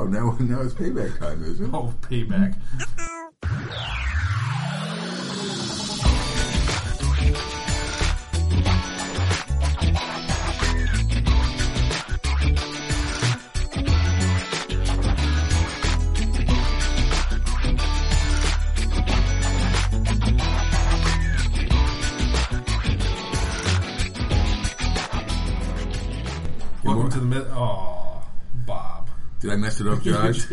Oh, now now it's payback time, isn't it? Oh, payback. It up, Josh?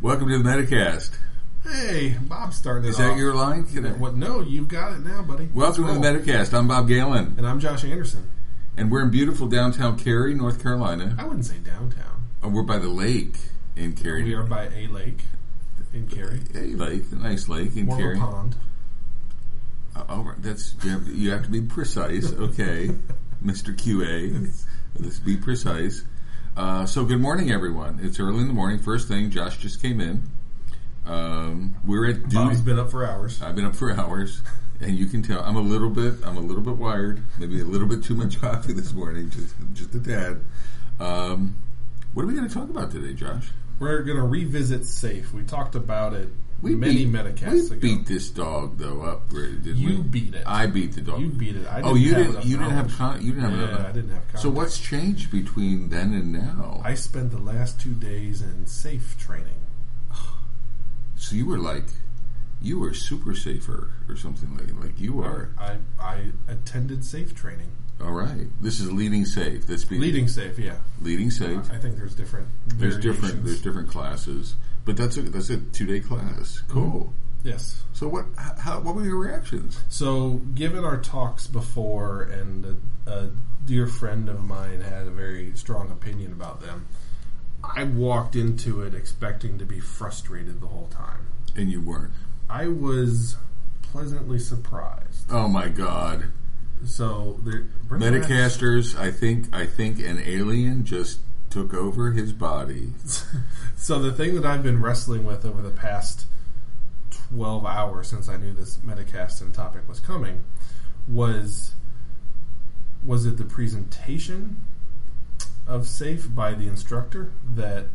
Welcome to the Metacast. Hey, Bob's starting. Is it that off. your line? Can I- What? No, you've got it now, buddy. Welcome to Let's the roll. Metacast. I'm Bob Galen, And I'm Josh Anderson. and we're in beautiful downtown Cary, North Carolina. I wouldn't say downtown. Oh, we're by the lake in Cary. We are by a lake in Cary. a lake, a nice lake in More of Cary. a pond. Uh, all right, that's you have, you have to be precise, okay, Mister QA. Let's be precise. Uh, so, good morning, everyone. It's early in the morning. First thing, Josh just came in. Um, we're at Bob's duty. been up for hours. I've been up for hours, and you can tell I'm a little bit. I'm a little bit wired. Maybe a little bit too much coffee this morning, just just a tad. Um, what are we going to talk about today, Josh? We're going to revisit Safe. We talked about it We many beat, metacasts we ago. beat this dog though up. Didn't You we? beat it. I beat the dog. You beat it. I oh, didn't oh, you have didn't. You didn't have. Con- you didn't have. Yeah, enough. I didn't have So what's changed between then and now? I spent the last two days in Safe training. so you were like, you were super safer or something like like you are. I I attended Safe training. All right. This is leading safe. That's be Leading Safe, yeah. leading safe. I think there's different. There's different. There's different classes, but that's a that's a two day class. Cool. Yes. So what? How, what were your reactions? So, given our talks before, and a, a dear friend of mine had a very strong opinion about them, I walked into it expecting to be frustrated the whole time. And you weren't. I was pleasantly surprised. Oh my God. So, there, bring the. Metacasters, I think I think an alien just took over his body. So, the thing that I've been wrestling with over the past 12 hours since I knew this Metacast and topic was coming was was it the presentation of safe by the instructor that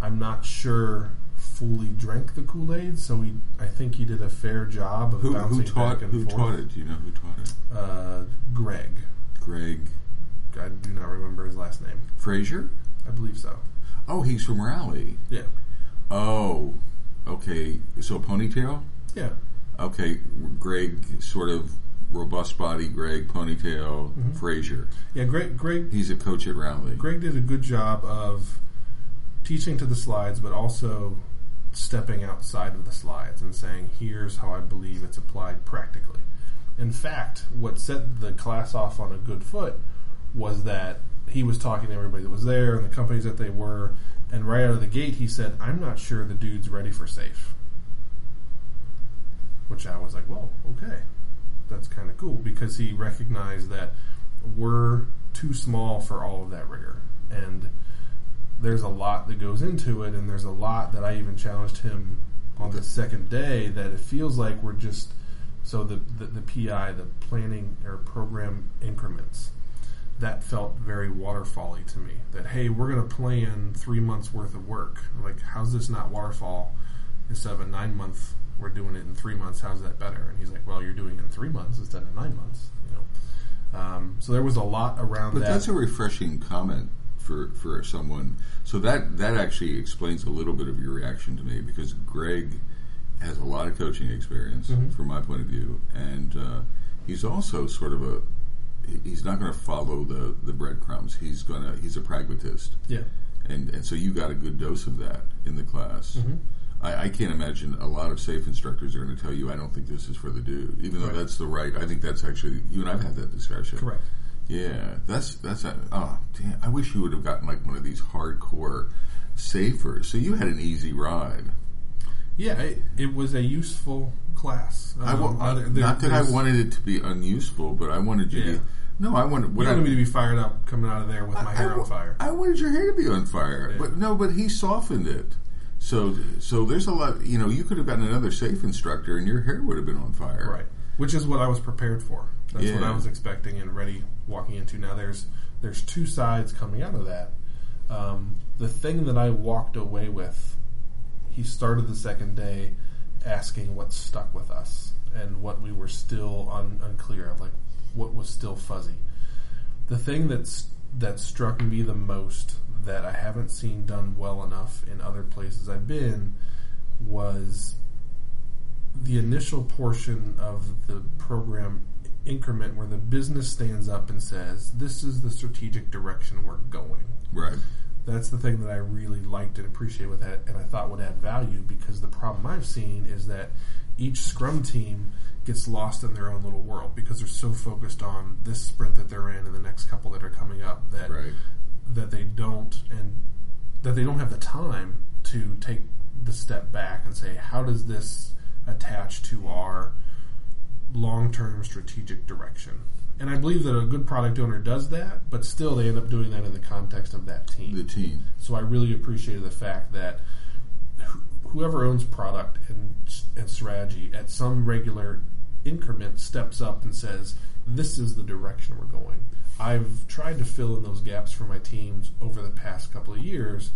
I'm not sure fully drank the Kool-Aid so he I think he did a fair job of Who, bouncing who taught back and who forth. taught it? Do you know who taught it? Uh, Greg Greg I do not remember his last name Frazier? I believe so Oh, he's from Raleigh. yeah Oh, okay. So ponytail? yeah Okay, Greg, sort of robust body. Greg ponytail. Mm-hmm. Frazier. yeah Greg Greg He's a coach at Raleigh. Greg did a good job of teaching to the slides, but also stepping outside of the slides and saying, here's how I believe it's applied practically. In fact, what set the class off on a good foot was that he was talking to everybody that was there and the companies that they were, and right out of the gate, he said, I'm not sure the dude's ready for safe. Which I was like, well, okay. That's kind of cool because he recognized that we're too small for all of that rigor. And there's a lot that goes into it, and there's a lot that I even challenged him on the second day that it feels like we're just so the, the, the PI, the planning or program increments, that felt very waterfally to me. That hey, we're going to plan three months worth of work. Like, how's this not waterfall instead of a nine month? We're doing it in three months. How's that better? And he's like, well, you're doing it in three months instead of nine months. You know, um, so there was a lot around But that. that's a refreshing comment for for someone. So that that actually explains a little bit of your reaction to me because Greg has a lot of coaching experience Mm-hmm. from my point of view, and uh, he's also sort of a he's not going to follow the the breadcrumbs. He's gonna he's a pragmatist, yeah. and and so you got a good dose of that in the class. Mm-hmm. I, I can't imagine a lot of safe instructors are going to tell you, "I don't think this is for the dude," even though Right. that's the right. I think that's actually you and I've had that discussion. Correct. Yeah, that's that's a, oh damn! I wish you would have gotten like one of these hardcore safers. So you had an easy ride. Yeah, it, it was a useful class. I wa- Um, other- there- not that I wanted it to be unuseful, but I wanted you Yeah. to. No, I wanted. You What I, wanted me to be fired up coming out of there with my hair I on fire. I wanted your hair to be on fire, Yeah. but no, but he softened it. So, so there's a lot. You know, you could have gotten another safe instructor, and your hair would have been on fire. Right. Which is what I was prepared for. That's what I was expecting and ready walking into. Now there's there's two sides coming out of that. Um, the the thing that I walked away with, he started the second day asking what stuck with us and what we were still un- unclear of, like what was still fuzzy. The thing that's that struck me the most that I haven't seen done well enough in other places I've been was the initial portion of the program increment where the business stands up and says, "This is the strategic direction we're going." Right. That's the thing that I really liked and appreciate with that, and I thought would add value because the problem I've seen is that each Scrum team gets lost in their own little world because they're so focused on this sprint that they're in and the next couple that are coming up that Right. that they don't and that they don't have the time to take the step back and say how does this attach to our long-term strategic direction and i believe that a good product owner does that but still they end up doing that in the context of that team The team. so I really appreciated the fact that wh- whoever owns product and, and strategy at some regular increment steps up and says, "This is the direction we're going." I've tried to fill in those gaps for my teams over the past couple of years,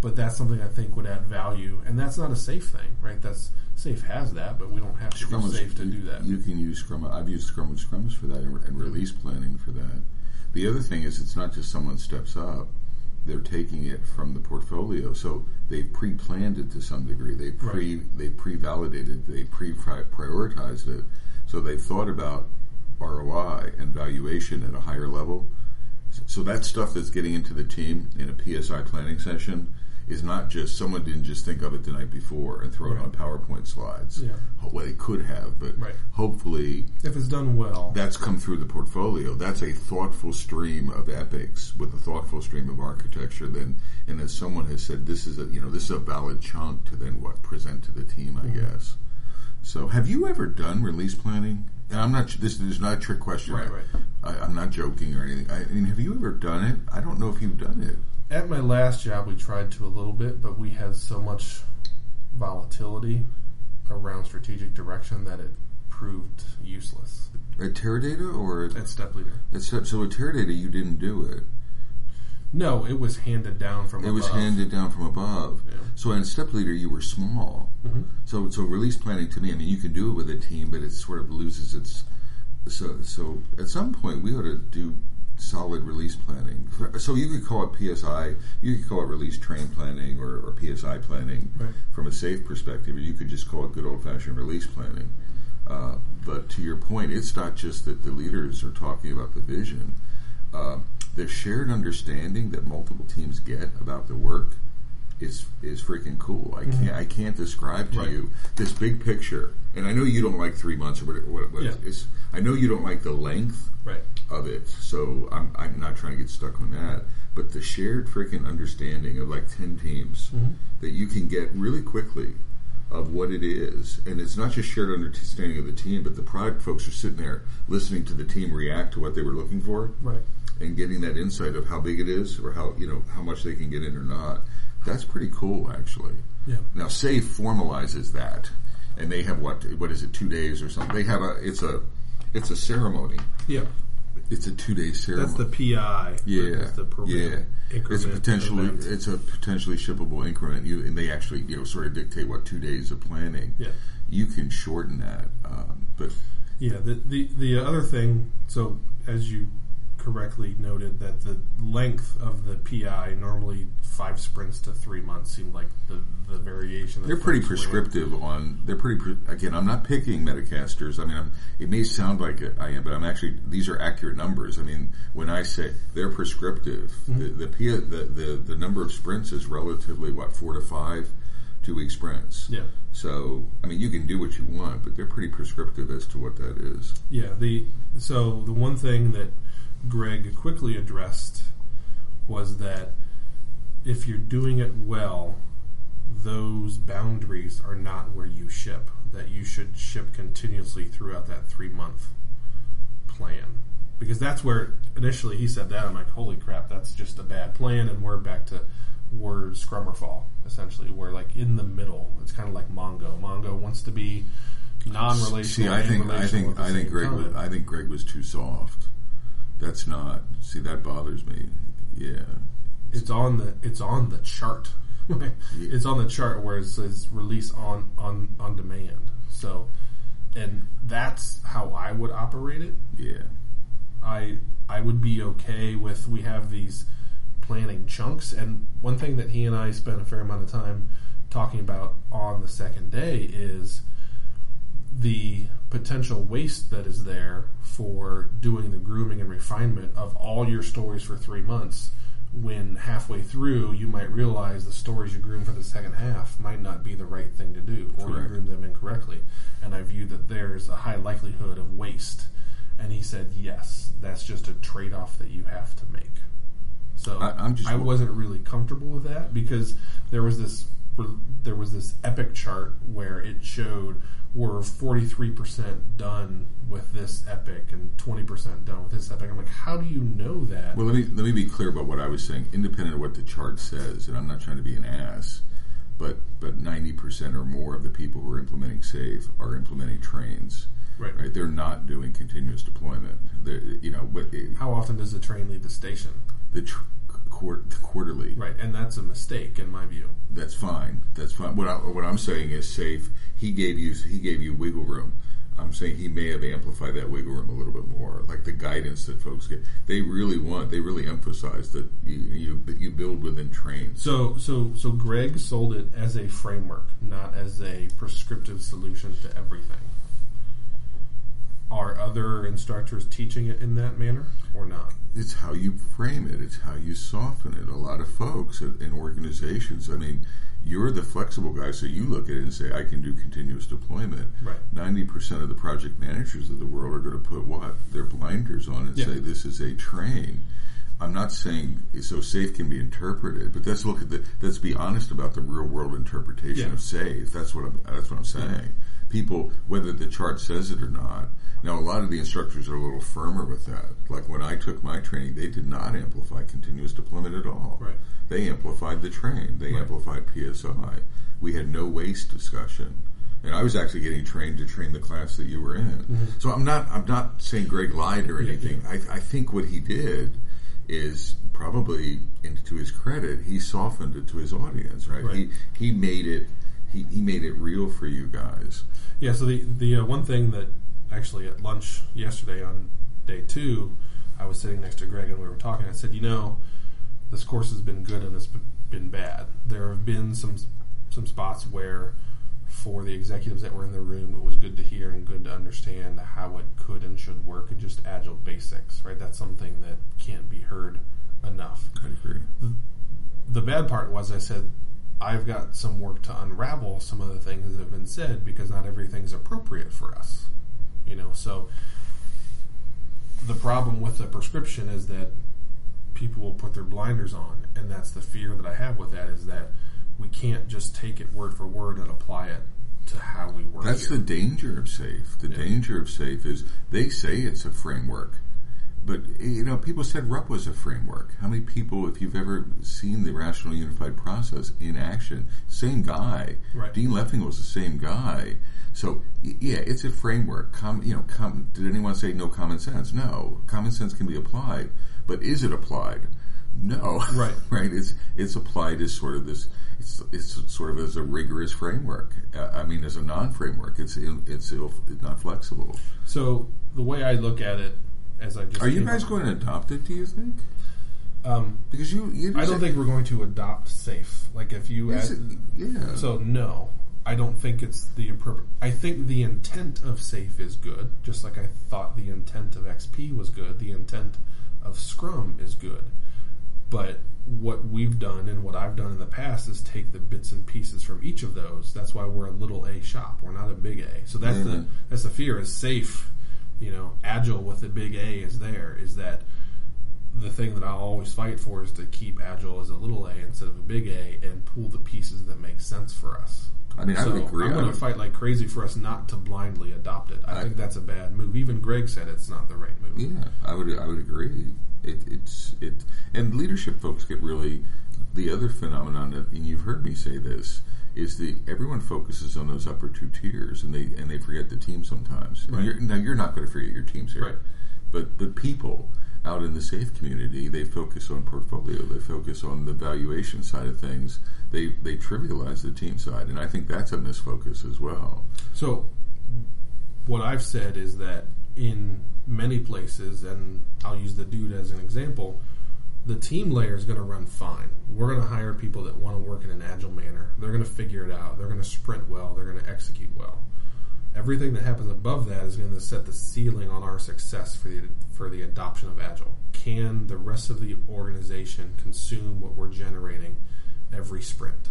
but that's something I think would add value, and that's not a safe thing, right? That's safe has that, but we don't have to Scrum is- safe to do that. You can use Scrum. I've used Scrum with Scrums for that and, and release planning for that. The other thing is, it's not just someone steps up; they're taking it from the portfolio, so they've pre-planned it to some degree. They pre they pre-validated, they pre-prioritized it, so they've thought about ROI and valuation at a higher level. So that stuff that's getting into the team in a PSI planning session is not just someone didn't just think of it the night before and throw it on PowerPoint slides. Yeah. Well, they could have, but Right. hopefully if it's done well, that's come through the portfolio. That's a thoughtful stream of epics with a thoughtful stream of architecture. Then, and as someone has said, this is a you know this is a valid chunk to then what present to the team. I Mm-hmm. guess. So, have you ever done release planning? And I'm not. This is not a trick question. Right, right. I, I'm not joking or anything. I mean, have you ever done it? I don't know if you've done it. At my last job, we tried to a little bit, but we had so much volatility around strategic direction that it proved useless. At Teradata or At Step Leader, at, so at Teradata you didn't do it. no, it was handed down from It above. was handed down from above. Yeah. So in Step Leader, you were small. Mhm. So so release planning to me, I mean, you can do it with a team, but it sort of loses its. So so at some point we ought to do solid release planning. So you could call it PSI, you could call it release train planning or, or PSI planning Right. from a safe perspective, or you could just call it good old fashioned release planning. Uh, but to your point, it's not just that the leaders are talking about the vision. Uh, the shared understanding that multiple teams get about the work is is freaking cool. I mm-hmm. can't I can't describe to Right. you this big picture. And I know you don't like three months or what, what, what Yeah. it's, I know you don't like the length Right. of it, so I'm I'm not trying to get stuck on that. But the shared freaking understanding of like ten teams mm-hmm. that you can get really quickly of what it is, and it's not just shared understanding of the team, but the product folks are sitting there listening to the team react to what they were looking for Right. and getting that insight of how big it is or how you know how much they can get in or not. That's pretty cool, actually. Yeah. Now, Safe formalizes that, and they have what? What is it? Two days or something? They have a. It's a. It's a ceremony. Yeah. It's a two day ceremony. That's the PI. Yeah, the yeah. It's a potentially event. it's a potentially shippable increment. You and they actually you know sort of dictate what two days of planning. Yeah. You can shorten that, um, but Yeah, the, the the other thing. So as you correctly noted, that the length of the PI normally five sprints to three months seemed like the the variation. they're pretty folks ran. prescriptive on. They're pretty pre- again. I'm not picking Metacasters. I mean, I'm, it may sound like it, I am, but I'm actually these are accurate numbers. I mean, when I say they're prescriptive, Mm-hmm. the, the, P- the the the number of sprints is relatively what four to five two week sprints. Yeah. So I mean, you can do what you want, but they're pretty prescriptive as to what that is. Yeah, the so the one thing that Greg quickly addressed was that if you're doing it well, those boundaries are not where you ship. That you should ship continuously throughout that three month plan. Because that's where initially he said that I'm like, holy crap, that's just a bad plan, and we're back to word scrum or fall essentially. We're like in the middle. It's kind of like Mongo. Mongo wants to be non-relational. See, I think I think I think Greg was. I think Greg was too soft. That's not. See, that bothers me. Yeah, It's on the it's on the chart. it's on the chart where it says release on on on demand. So, and that's how I would operate it. Yeah. I I would be okay with we have these planning chunks. And one thing that he and I spent a fair amount of time talking about on the second day is the potential waste that is there for doing the grooming and refinement of all your stories for three months when halfway through you might realize the stories you groomed for the second half might not be the right thing to do or Correct. you groomed them incorrectly. And i view that there's a high likelihood of waste. And he said yes that's just a trade-off that you have to make. So I- I'm just- I wasn't really comfortable with that because there was this there was this epic chart where it showed we're 43% done with this epic and 20% done with this epic. I'm like, how do you know that? Well, let me let me be clear about what I was saying. Independent of what the chart says, and I'm not trying to be an ass, but but 90 percent or more of the people who are implementing Safe are implementing trains. Right. Right. They're not doing continuous deployment. They're, you know, how often does the train leave the station? the, tr- the quarterly. Right, and that's a mistake in my view. That's fine. That's fine. What I, what I'm saying is safe. He gave you he gave you wiggle room. I'm saying he may have amplified that wiggle room a little bit more, like the guidance that folks get. They really want. They really emphasize that you you, you build within trains. So, so, so Greg sold it as a framework, not as a prescriptive solution to everything. Are other instructors teaching it in that manner or not? It's how you frame it. It's how you soften it. A lot of folks in organizations. I mean, you're the flexible guy, so you look at it and say, "I can do continuous deployment." Right. Ninety percent of the project managers of the world are going to put what their blinders on and Yeah. say, "This is a train." I'm not saying so safe can be interpreted, but let's look at the let's be honest about the real world interpretation Yeah. of safe. That's what I'm that's what I'm saying. People, whether the chart says it or not. Now, a lot of the instructors are a little firmer with that. Like when I took my training, they did not amplify continuous deployment at all. Right. They amplified the train. They Right. amplified PSI. We had no waste discussion. And I was actually getting trained to train the class that you were in. So I'm not I'm not saying Greg lied or Mm-hmm. Yeah, anything. I, I think what he did is probably, and to his credit, he softened it to his audience. Right? Right. He he made it he, he made it real for you guys. Yeah. So the the uh, one thing that actually at lunch yesterday on day two, I was sitting next to Greg and we were talking. I said, you know, this course has been good and it's been bad. There have been some some spots where, for the executives that were in the room, it was good to hear and good to understand how it could and should work and just agile basics. Right. That's something that can't be heard enough. I agree. the bad part was I said I've got some work to unravel some of the things that have been said because not everything's appropriate for us. You know, so the problem with the prescription is that people will put their blinders on and that's the fear that I have with that is that we can't just take it word for word and apply it to how we work That's here. the danger of safe. The Yeah. danger of safe is they say it's a framework, but you know people said RUP was a framework. How many people, if you've ever seen the Rational Unified Process in action, same guy. Right. Dean Leffing was the same guy. So yeah, it's a framework. Com, you know, com, did anyone say no common sense? No, common sense can be applied, but is it applied? No. Right. right. It's it's applied as sort of this. It's it's sort of as a rigorous framework. Uh, I mean, as a non-framework, it's it's ill, it's not flexible. so the way I look at it as I just Are you guys going to adopt it? Do you think? um, Because you, you I don't think we're going to adopt safe. Like if you add, it- yeah. So no, I don't think it's the appropriate. I think the intent of safe is good, just like I thought the intent of XP was good. The intent of Scrum is good, but what we've done and what I've done in the past is take the bits and pieces from each of those. That's why we're a little A shop. We're not a big A. So that's the Mhm. that's the fear. Is safe, you know, agile with a big A is there. Is that the thing that I'll always fight for is to keep agile as a little a instead of a big A and pull the pieces that make sense for us. I mean, I would agree. I'm going to fight like crazy for us not to blindly adopt it. I, I- think that's a bad move. Even Greg said it's not the right move. Yeah, I would I would agree. It, it's it and leadership folks get really the other phenomenon that and you've heard me say this is the everyone focuses on those upper two tiers and they and they forget the team sometimes. And Right. You're, now you're not going to forget your teams here, Right. but but people out in the safe community, they focus on portfolio. They focus on the valuation side of things. They they trivialize the team side, and I think that's a misfocus as well. So, what I've said is that in many places, and I'll use the dude as an example, the team layer is going to run fine. We're going to hire people that want to work in an agile manner. They're going to figure it out. They're going to sprint well. They're going to execute well. Everything that happens above that is going to set the ceiling on our success for the for the adoption of agile. Can the rest of the organization consume what we're generating every sprint?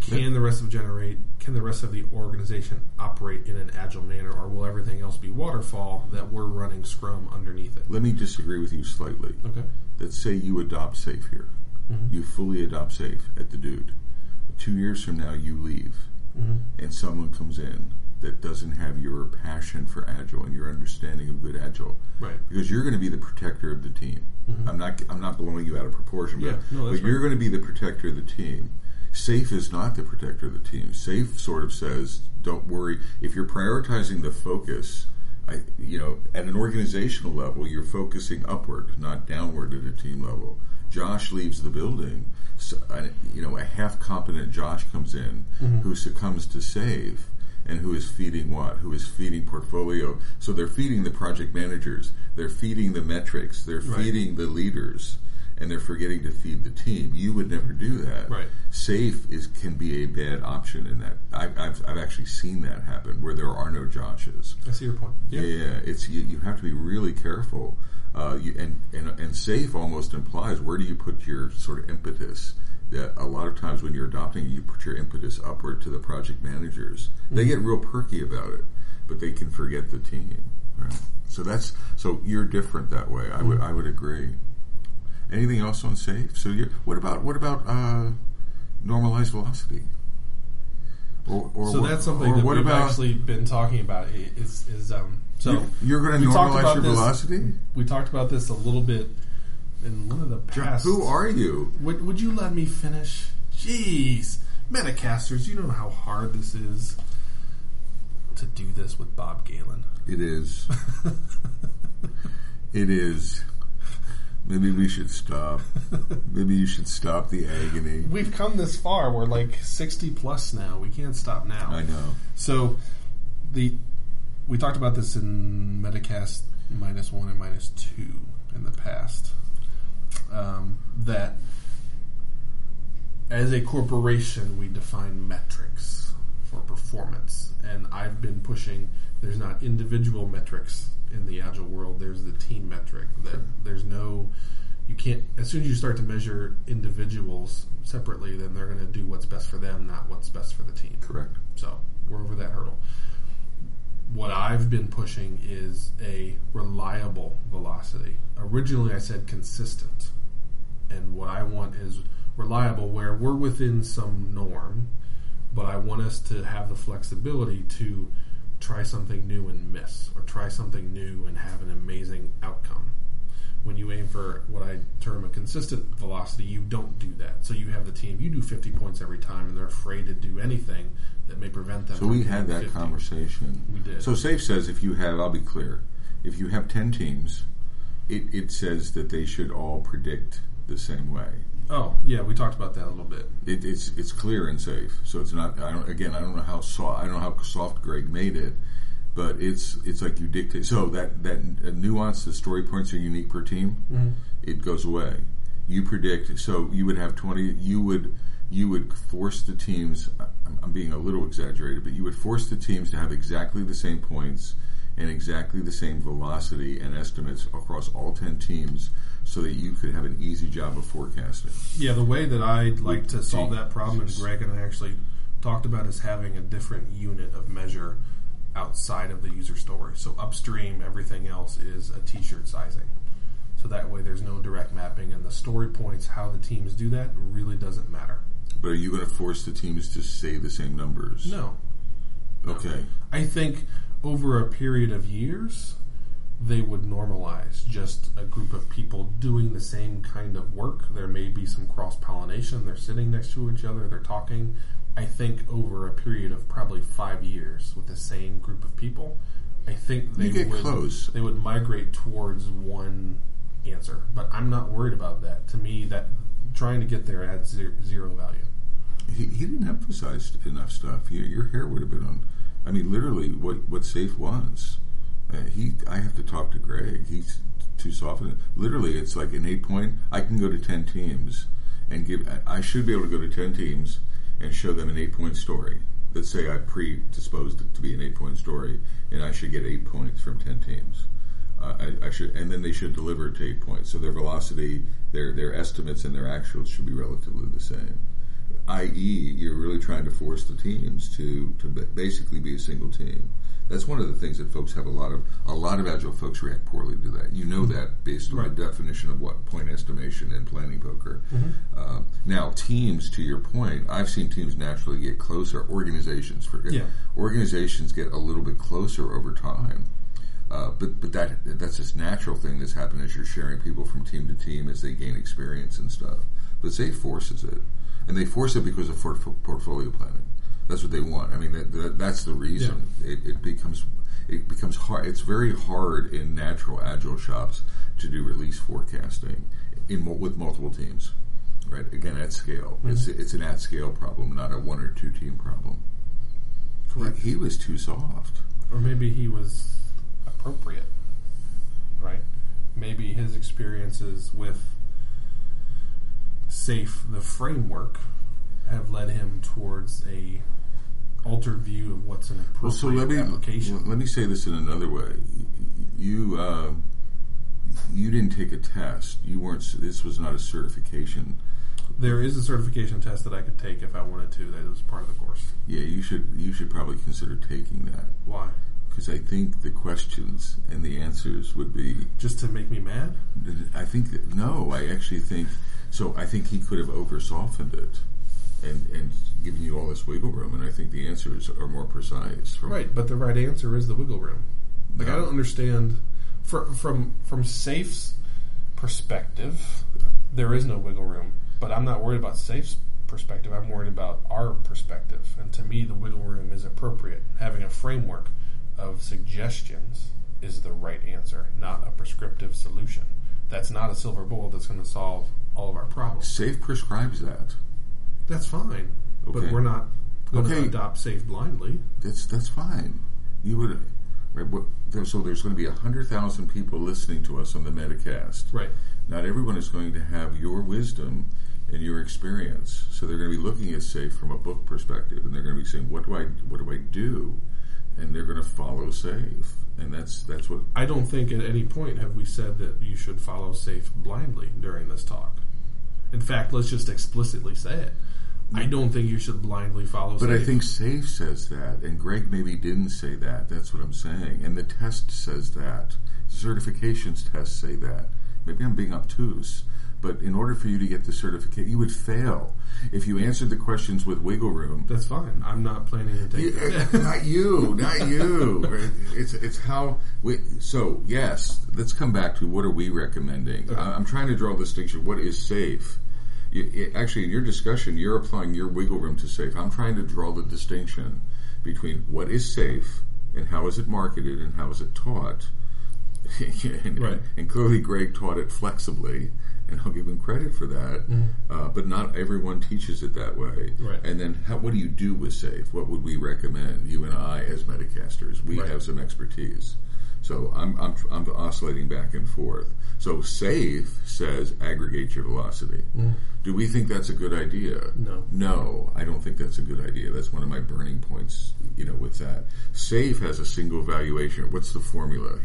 Can the rest of generate? Can the rest of the organization operate in an agile manner, or will everything else be waterfall that we're running Scrum underneath it? Let me disagree with you slightly. Okay. Let's say you adopt safe here. Mhm. You fully adopt safe at the dude. Two years from now, you leave, Mhm. and someone comes in that doesn't have your passion for agile and your understanding of good agile. Right. because you're going to be the protector of the team. Mhm. I'm not. I'm not blowing you out of proportion, but, Yeah, no, that's but you're going to be the protector of the team. Safe is not the protector of the team. Safe sort of says, "Don't worry." If you're prioritizing the focus, I, you know, at an organizational level, you're focusing upward, not downward at a team level. Josh leaves the building. So, I- you know, a half competent Josh comes in Mhm. who succumbs to Safe and who is feeding what? Who is feeding portfolio? So they're feeding the project managers, they're feeding the metrics, they're Right. feeding the leaders, and they're forgetting to feed the team. You would never do that. Right. Safe is can be a bad option in that. I, I've I've actually seen that happen where there are no Joshes. I see your point. Yeah, it's you, you have to be really careful. Uh, you, and, and and safe almost implies where do you put your sort of impetus? That a lot of times when you're adopting, you put your impetus upward to the project managers. They get real perky about it, but they can forget the team. Right. So that's so you're different that way. I would I would agree. Anything else on safe? So you what about what about uh, normalized velocity? Or, or So what- that's something that we've about actually been talking about. Is is um. So you're, you're going to normalize your this- velocity? We talked about this a little bit in one of the past. Who are you? Would, would you let me finish? Jeez, Metacasters, you know how hard this is to do this with Bob Galen. It is. it is. Maybe we should stop. Maybe you should stop the agony. We've come this far. We're like sixty plus now. We can't stop now. I know. So the we talked about this in Metacast minus one and minus two in the past. Um, that as a corporation, we define metrics for performance, and I've been pushing. There's not individual metrics in the agile There's the team metric. That there's no. You can't. As soon as you start to measure individuals separately, then they're going to do what's best for them, not what's best for the team. Correct. So we're over that hurdle. What I've been pushing is a reliable velocity. Originally, I said consistent. And what I want is reliable, where we're within some norm, but I want us to have the flexibility to try something new and miss, or try something new and have an amazing outcome. When you aim for what I term a consistent velocity, you don't do that. So you have the team, you do 50 points every time, and they're afraid to do anything that may prevent them So we had that 50. conversation. We did. So Safe says if you have, I'll be clear, if you have 10 teams, it, it says that they should all predict the same way. Oh, yeah, we talked about that a little bit. It, it's it's clear and safe. So it's not. I don't. Again, I don't know how soft. I don't know how soft Greg made it, but it's it's like you dictate. So that that nuance, the story points are unique per team. Mm-hmm. It goes away. You predict. So you would have twenty. You would you would force the teams. I'm, I'm being a little exaggerated, but you would force the teams to have exactly the same points and exactly the same velocity and estimates across all ten teams, so that you could have an easy job of forecasting. Yeah, the way that I'd like to solve that problem, and Greg and I actually talked about, is having a different unit of measure outside of the user story. So upstream, everything else is a t-shirt sizing. So that way there's no direct mapping, and the story points, how the teams do that, really doesn't matter. But are you going to force the teams to say the same numbers? No. Okay. I think over a period of years, they would normalize just a group of people doing the same kind of work. There may be some cross pollination. They're sitting next to each other, they're talking. I think over a period of probably five years with the same group of people, I think they get would close. they would migrate towards one answer, but I'm not worried about that. To me, that trying to get there adds zero value. He, he didn't emphasize enough stuff. Your, your hair would have been on. I mean, literally, what what safe was. Uh, he, I have to talk to Greg. He's too soft. Literally, it's like an eight point. I can go to ten teams and give. I should be able to go to ten teams and show them an eight point story. Let's say I predisposed it to be an eight point story, and I should get eight points from ten teams. Uh, I, I, should, and then they should deliver to eight points. So their velocity, their their estimates, and their actuals should be relatively the same. I.e., you're really trying to force the teams to to basically be a single team. That's one of the things that folks have a lot of. A lot of agile folks react poorly to that. You know that based on right. the definition of what point estimation and planning poker. Mm-hmm. Uh, now, teams, to your point, I've seen teams naturally get closer. Organizations, for yeah. organizations get a little bit closer over time. Uh, but but that that's this natural thing that's happened as you're sharing people from team to team as they gain experience and stuff. But Safe forces it, and they force it because of portfolio planning. That's what they want. I mean, that, that, that's the reason. Yeah. It, it, becomes it becomes hard. It's very hard in natural agile shops to do release forecasting in with multiple teams. Right again at scale. Mm-hmm. It's it's an at scale problem, not a one or two team problem. Correct. He, he was too soft, or maybe he was appropriate. Right. Maybe his experiences with safe the framework have led him towards a altered view of what's an appropriate well, so let me, application. Let me say this in another way. You uh, you didn't take a test. You weren't. This was not a certification. There is a certification test that I could take if I wanted to. That was part of the course. Yeah, you should. You should probably consider taking that. Why? Because I think the questions and the answers would be just to make me mad. I think that, no. I actually think so. I think he could have over softened it and and giving you all this wiggle room. And I think the answers are more precise. right, but the right answer is the wiggle room. Like no. I don't understand from from from Safe's perspective, there is no wiggle room. But I'm not worried about Safe's perspective. I'm worried about our perspective. And to me, the wiggle room is appropriate. Having a framework of suggestions is the right answer, not a prescriptive solution. That's not a silver bullet that's going to solve all of our problems. Safe prescribes that. That's fine. Okay. But we're not going okay. to adopt safe blindly. That's that's fine. You would right. What, so there's going to be hundred thousand people listening to us on the Metacast. Right. Not everyone is going to have your wisdom and your experience. So they're going to be looking at safe from a book perspective, and they're going to be saying, "What do I what do I do?" And they're going to follow safe, and that's that's what I don't think at any point have we said that you should follow safe blindly during this talk. In fact, let's just explicitly say it. I don't think you should blindly follow. But safe. I think Safe says that, and Greg maybe didn't say that. That's what I'm saying. And the test says that. Certifications tests say that. Maybe I'm being obtuse, but in order for you to get the certificate, you would fail if you answered the questions with wiggle room. That's fine. I'm not planning to take it. Eh, not you, not you. It's it's how we. So yes, let's come back to what are we recommending. Okay. I'm trying to draw a distinction. What is safe? You, actually in your discussion, you're applying your wiggle room to safe. I'm trying to draw the distinction between what is safe and how is it marketed and how is it taught. and, right. and, and, clearly, Greg taught it flexibly, and I'll give him credit for that. Mm-hmm. Uh, but not everyone teaches it that way. Right. And then, how, what do you do with safe? What would we recommend? You and I, as Metacasters, we right. have some expertise. So I'm, I'm, I'm oscillating back and forth. So SAFE says aggregate your velocity. Mm. Do we think that's a good idea? No. No, I don't think that's a good idea. That's one of my burning points, you know, with that. SAFE has a single valuation. What's the formula?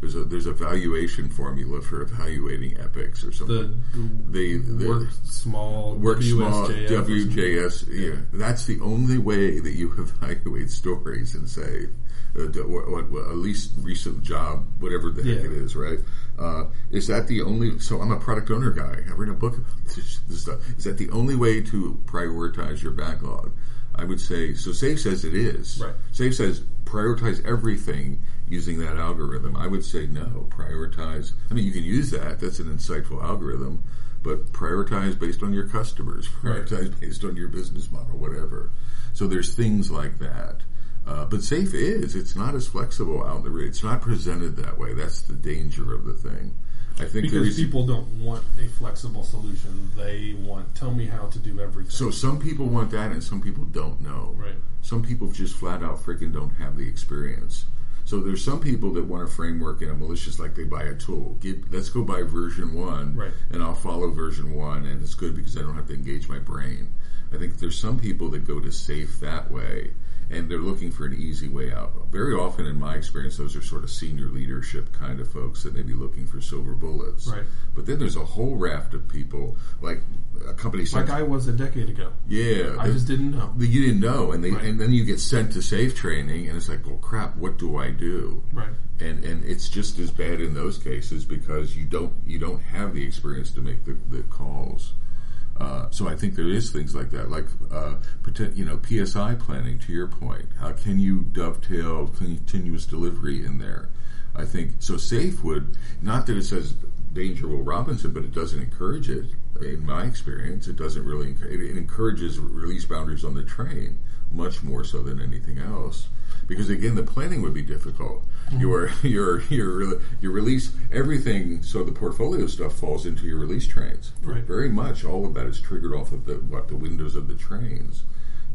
There's a there's a valuation formula for evaluating epics or something. The, the, the work small work WSJF small WJS. Yeah. yeah, that's the only way that you evaluate stories in SAFE uh, at least recent job, whatever the heck yeah. it is, right? Uh, is that the only? So I'm a product owner guy. I read a book. This, this stuff. Is that the only way to prioritize your backlog? I would say so. Safe says it is. Right. Safe says prioritize everything using that algorithm. I would say no. Prioritize. I mean, you can use that. That's an insightful algorithm. But prioritize based on your customers. Prioritize right. based on your business model. Whatever. So there's things like that. Uh, but safe is. It's not as flexible out there. It's not presented that way. That's the danger of the thing. I think because people don't want a flexible solution. They want tell me how to do everything. So some people want that, and some people don't know. Right. Some people just flat out freaking don't have the experience. So there's some people that want a framework and a malicious, like they buy a tool. Get, let's go buy VersionOne, Right. and I'll follow VersionOne, and it's good because I don't have to engage my brain. I think there's some people that go to safe that way, and they're looking for an easy way out. Very often, in my experience, those are sort of senior leadership kind of folks that may be looking for silver bullets. Right. But then there's a whole raft of people, like a company like I was a decade ago. yeah, I the- just didn't know. you didn't know, and they Right. and then you get sent to safe training, and it's like, well, crap, what do I do? Right. And and it's just as bad in those cases because you don't you don't have the experience to make the, the calls. Uh, so I think there is things like that, like uh, you know PSI planning. To your point, how can you dovetail continuous delivery in there? I think so. Safe would not that it says danger will Robinson, but it doesn't encourage it. In my experience, it doesn't really. it encourages release boundaries on the train much more so than anything else. Because again, the planning would be difficult. Mm-hmm. Your your your your release everything so the portfolio stuff falls into your release trains. Right. Very much, all of that is triggered off of the what the windows of the trains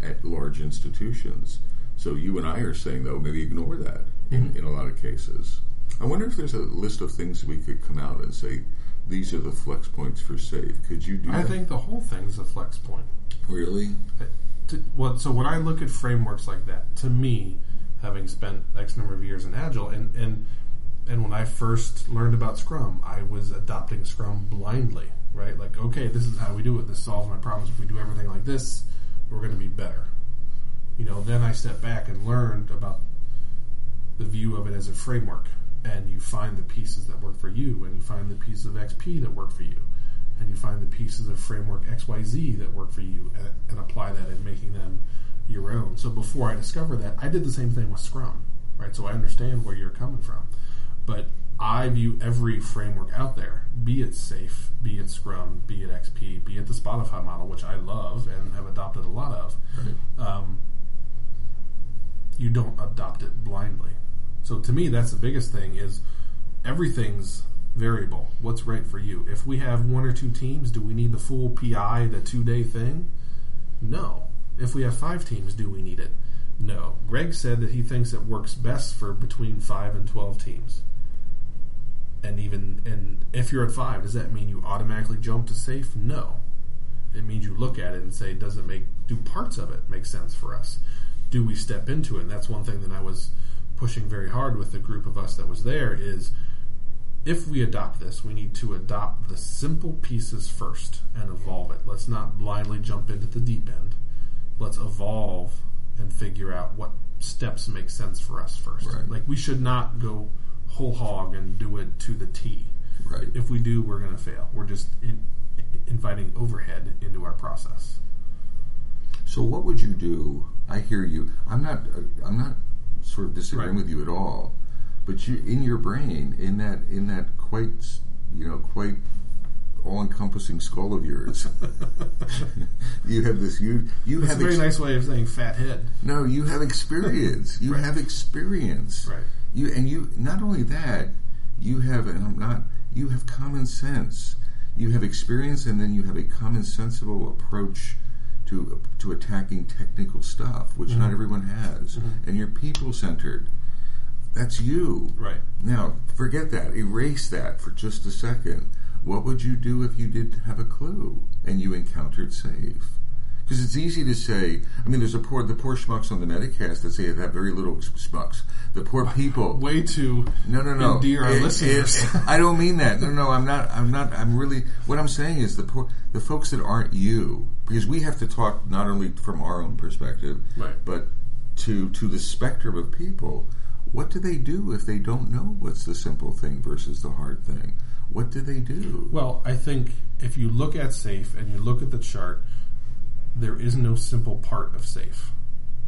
at large institutions. So you and I are saying though, maybe ignore that in, mm-hmm. in a lot of cases. I wonder if there's a list of things we could come out and say these are the flex points for Safe. Could you do I that? think the whole thing's a flex point. really. Uh, to, well, so when I look at frameworks like that, to me, having spent X number of years in Agile, and and and when I first learned about Scrum, I was adopting Scrum blindly, right? Like, okay, this is how we do it. This solves my problems. If we do everything like this, we're going to be better. You know, then I stepped back and learned about the view of it as a framework, and you find the pieces that work for you, and you find the pieces of XP that work for you, and you find the pieces of framework XYZ that work for you, and, and apply that in making them your own. So before I discovered that, I did the same thing with Scrum, right? So I understand where you're coming from, but I view every framework out there, be it Safe, be it Scrum, be it XP, be it the Spotify model, which I love and have adopted a lot of. Um, you don't adopt it blindly. So to me, that's the biggest thing is everything's variable. What's right for you? If we have one or two teams, do we need the full PI, the two day thing? No. If we have five teams, do we need it? No. Greg said that he thinks it works best for between five and twelve teams. And even and if you're at five, does that mean you automatically jump to safe? No. It means you look at it and say, does it make do parts of it make sense for us? Do we step into it? And that's one thing that I was pushing very hard with the group of us that was there is if we adopt this, we need to adopt the simple pieces first and evolve it. Let's not blindly jump into the deep end. Let's evolve and figure out what steps make sense for us first. Right. Like we should not go whole hog and do it to the T. Right. If we do, we're going to fail. We're just in, inviting overhead into our process. So what would you do? I hear you. I'm not. Uh, I'm not sort of disagreeing Right. with you at all. But you, in your brain, in that, in that quite, you know, quite all-encompassing skull of yours, you have this. You you It's a very ex- nice way of saying fat head. no. You have experience. You Right. have experience. Right. You and you. Not only that, you have. And I'm not. You have common sense. You have experience, and then you have a common sensible approach to to attacking technical stuff, which mm-hmm. not everyone has. Mm-hmm. And you're people centered. That's you. Right. Now, forget that. Erase that for just a second. What would you do if you didn't have a clue and you encountered safe? Because it's easy to say. I mean, there's a poor the poor schmucks on the Metacast that say they have very little schmucks. The poor people. Way too No, no, no. endear our It- listeners. it- I don't mean that. No, no, I'm not. I'm not. I'm really. What I'm saying is the poor, the folks that aren't you, because we have to talk not only from our own perspective, Right. but to to the spectrum of people. What do they do if they don't know what's the simple thing versus the hard thing? What do they do? Well, I think if you look at safe and you look at the chart, there is no simple part of safe.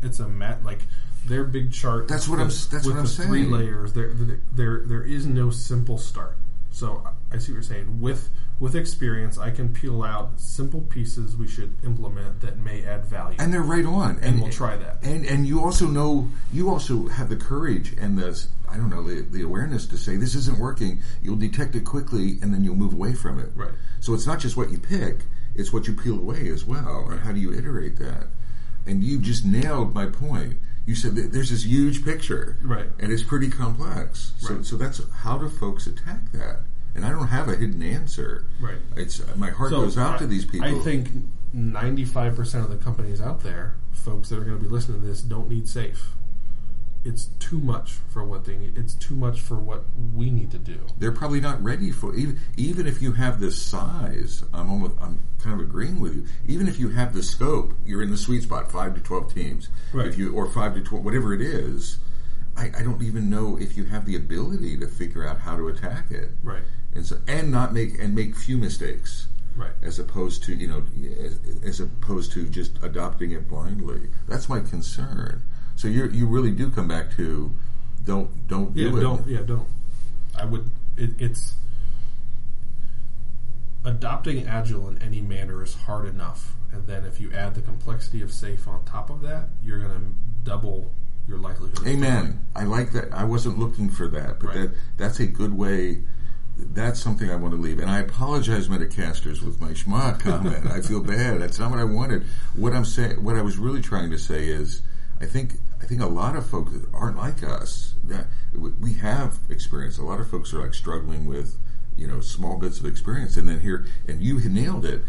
It's a mat like their big chart. That's what I'm- with- that's with what I'm the Three layers. There, there, there is no simple start. So I see what you're saying. With with experience, I can peel out simple pieces we should implement that may add value, and they're right on. and we'll try that. And and you also know you also have the courage and the I don't know the, the awareness to say this isn't working. You'll detect it quickly, and then you'll move away from it. Right. So it's not just what you pick; it's what you peel away as well, and how do you iterate that? And you just nailed my point. You said there's this huge picture, Right. And it's pretty complex. So, Right. so that's how do folks attack that? And I don't have a hidden answer. Right. It's my heart So goes out I- to these people. I think 95% of the companies out there, folks that are going to be listening to this, don't need safe. It's too much for what they need. It's too much for what we need to do. they're probably not ready for even even if you have the size. I'm almost I'm kind of agreeing with you. Even if you have the scope, you're in the sweet spot, five to twelve teams. Right. If you or five to twelve, whatever it is, I, I don't even know if you have the ability to figure out how to attack it. Right. And so and not make and make few mistakes. Right. As opposed to you know, as, as opposed to just adopting it blindly. That's my concern. So you you really do come back to don't don't Yeah, do it. don't. Yeah, don't. I would. It, it's adopting agile in any manner is hard enough, and then if you add the complexity of safe on top of that, you're going to double your likelihood. of Amen. I like that. I wasn't looking for that, but Right. that that's a good way. That's something I want to leave. And I apologize, Metacasters, with my schmuck comment. I feel bad. That's not what I wanted. What I'm saying, what I was really trying to say is, I think I think a lot of folks that aren't like us. That we- have experience. A lot of folks are like struggling with, you know, small bits of experience, and then here, and you nailed it.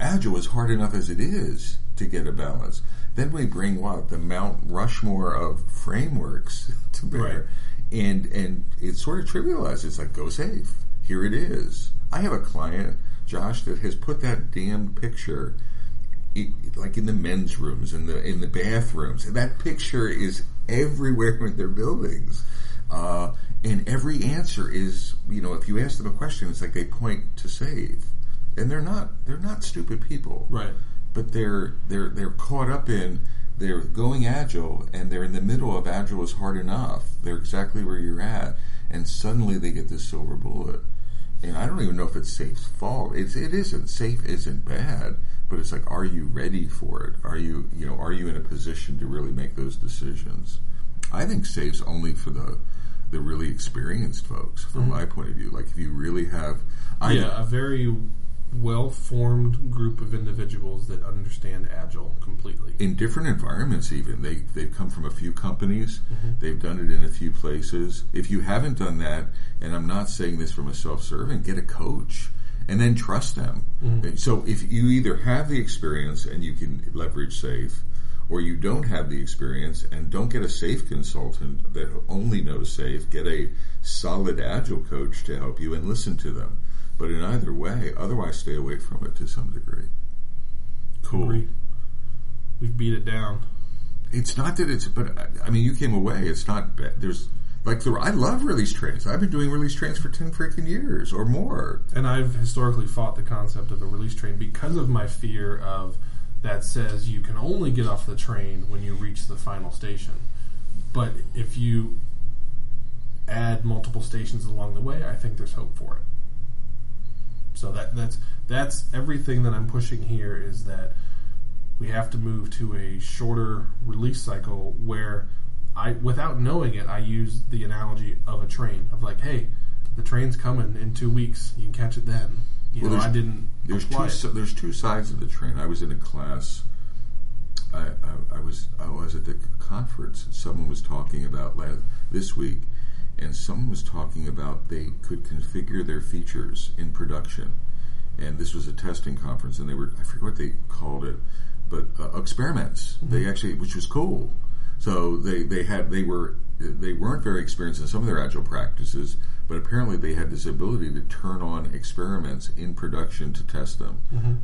Agile is hard enough as it is to get a balance. Then we bring what the Mount Rushmore of frameworks to bear, Right. And and it's sort of trivializes. It's like go safe. Here it is. I have a client, Josh, that has put that damn picture, i- like in the men's rooms, in the in the bathrooms. And that picture is everywhere in their buildings. Uh, and every answer is, you know, if you ask them a question, it's like they point to Safe, and they're not they're not stupid people Right. but they're they're they're caught up in they're going agile and they're in the middle of agile is hard enough. They're exactly where you're at, and suddenly they get this silver bullet. And I don't even know if it's Safe's fault. It's it isn't. Safe isn't bad, but it's like, are you ready for it? Are you you know are you in a position to really make those decisions? I think Safe's only for the the really experienced folks, from mm-hmm. my point of view. Like if you really have, I yeah, a very well formed group of individuals that understand agile completely. in different environments even. They they've come from a few companies. Mm-hmm. They've done it in a few places. If you haven't done that and i'm not saying this from a self-serving get a coach and then trust them. Mm-hmm. So if you either have the experience and you can leverage safe or you don't have the experience and don't get a safe consultant that only knows safe get a solid agile coach to help you and listen to them but in either way otherwise stay away from it to some degree cool Agree. We've beat it down. it's not that it's, but I- mean, you came away. It's not bad. There's like the I love release trains. I've been doing release trains for ten freaking years or more. And I've historically fought the concept of a release train because of my fear of that says you can only get off the train when you reach the final station. But if you add multiple stations along the way, I think there's hope for it. So that that's that's everything that I'm pushing here is that we have to move to a shorter release cycle where I without knowing it, I use the analogy of a train of like, hey, the train's coming in two weeks. You can catch it then. You Well, know, I didn't There's two. si- There's two sides of the train. I was in a class. I, I, I was I was at the conference. Someone was talking about la this week, and someone was talking about they could configure their features in production. And this was a testing conference, and they were I forget what they called it, but uh, experiments. They actually, which was cool. So they they had they were they weren't very experienced in some of their agile practices, but apparently they had this ability to turn on experiments in production to test them.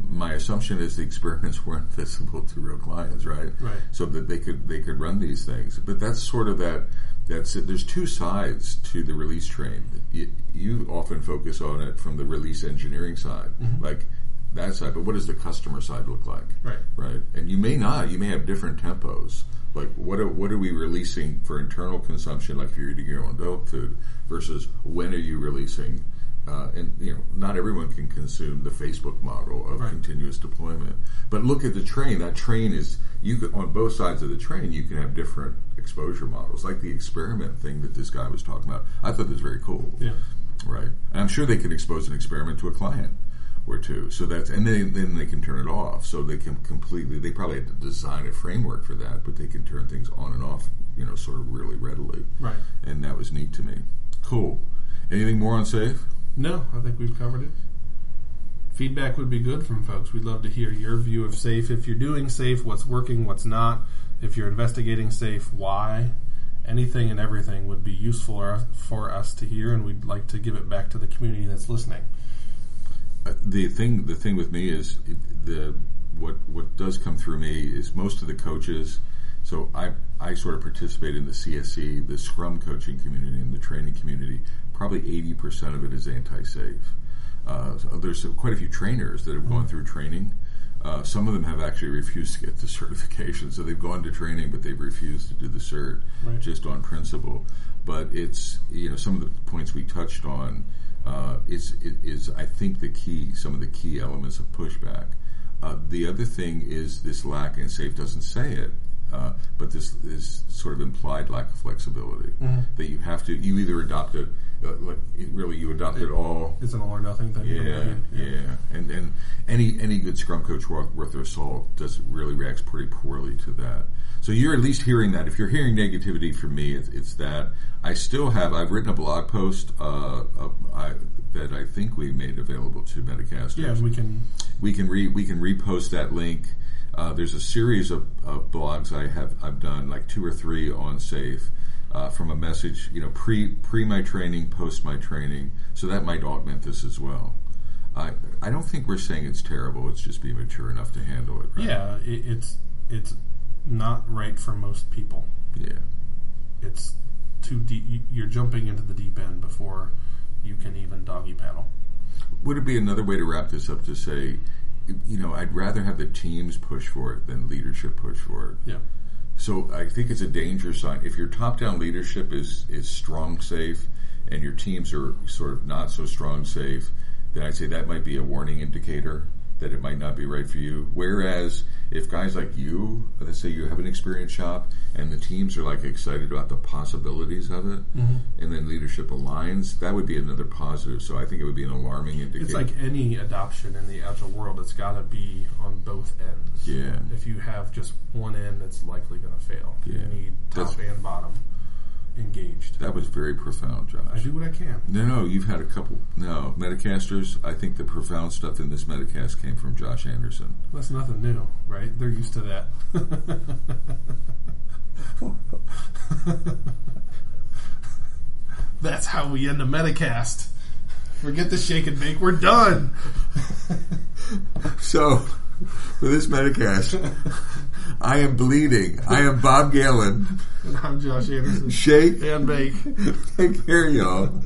My assumption is the experiments weren't visible to real clients, right? Right. So that they could they could run these things. But that's sort of that. That's it. There's two sides to the release train. You, you often focus on it from the release engineering side, like that side. But what does the customer side look like? Right. right? And you may not. You may have different tempos. Like what are, what are we releasing for internal consumption? Like if you're eating your own dog food, versus when are you releasing? Uh, and you know, not everyone can consume the Facebook model of Right. continuous deployment. But look at the train. That train is you could, on both sides of the train. You can have different exposure models, like the experiment thing that this guy was talking about. I thought this was very cool. Yeah. Right. And I'm sure they could expose an experiment to a client or two. So that's and then then they can turn it off. So they can completely. They probably had to design a framework for that, but they can turn things on and off. You know, sort of really readily. Right. And that was neat to me. Cool. Anything more on safe? No, I think we've covered it. Feedback would be good from folks. We'd love to hear your view of safe. If you're doing safe, what's working, what's not. If you're investigating safe, why. Anything and everything would be useful for us to hear, and we'd like to give it back to the community that's listening. Uh, the thing the thing with me is the what what does come through me is most of the coaches so I I sort of participate in the CSC the scrum coaching community and the training community probably 80% of it is anti-safe uh, so there's quite a few trainers that have gone through training uh, some of them have actually refused to get the certification so they've gone to training but they've refused to do the cert Right. just on principle but it's you know some of the points we touched on uh, is is I think the key some of the key elements of pushback. Uh, the other thing is this lack, and Safe doesn't say it, uh, but this is sort of implied lack of flexibility that you have to you either adopt it uh, like it, really you adopt it all. It's an all or nothing thing. Yeah, yeah, and and any any good scrum coach worth, worth their salt does really reacts pretty poorly to that. So you're at least hearing that. If you're hearing negativity from me, it's, it's that I still have. I've written a blog post uh, uh, I, that I think we made available to Metacasters. Yeah, we can. we can re we can repost that link. Uh, there's a series of, of blogs I have I've done like two or three on safe uh, from a message you know pre pre my training post my training so that might augment this as well. I I don't think we're saying it's terrible. It's just being mature enough to handle it. Right? Yeah, it, it's it's not right for most people. Yeah. It's too deep. you- You're jumping into the deep end before you can even doggy paddle. Would it be another way to wrap this up to say, you know, I'd rather have the teams push for it than leadership push for it. Yeah. So I think it's a danger sign. If your top-down leadership is is strong, safe, and your teams are sort of not so strong, safe, then I'd say that might be a warning indicator that it might not be right for you. Whereas if guys like you, let's say you have an experienced shop, and the teams are like excited about the possibilities of it, mm-hmm. and then leadership aligns, that would be another positive. So I think it would be an alarming indicator. It's like any adoption in the agile world. It's got to be on both ends. Yeah. If you have just one end, it's likely going to fail. Yeah. You need top That's- and bottom engaged. that was very profound, Josh. I do what I can. No, no, you've had a couple. No, Metacasters, I think the profound stuff in this Metacast came from Josh Anderson. That's nothing new, right? They're used to that. That's how we end a Metacast. Forget the shake and bake. We're done. So, for this Metacast, I am bleeding. I am Bob Galen. And I'm Josh Anderson. Shake. And bake. Take care, y'all.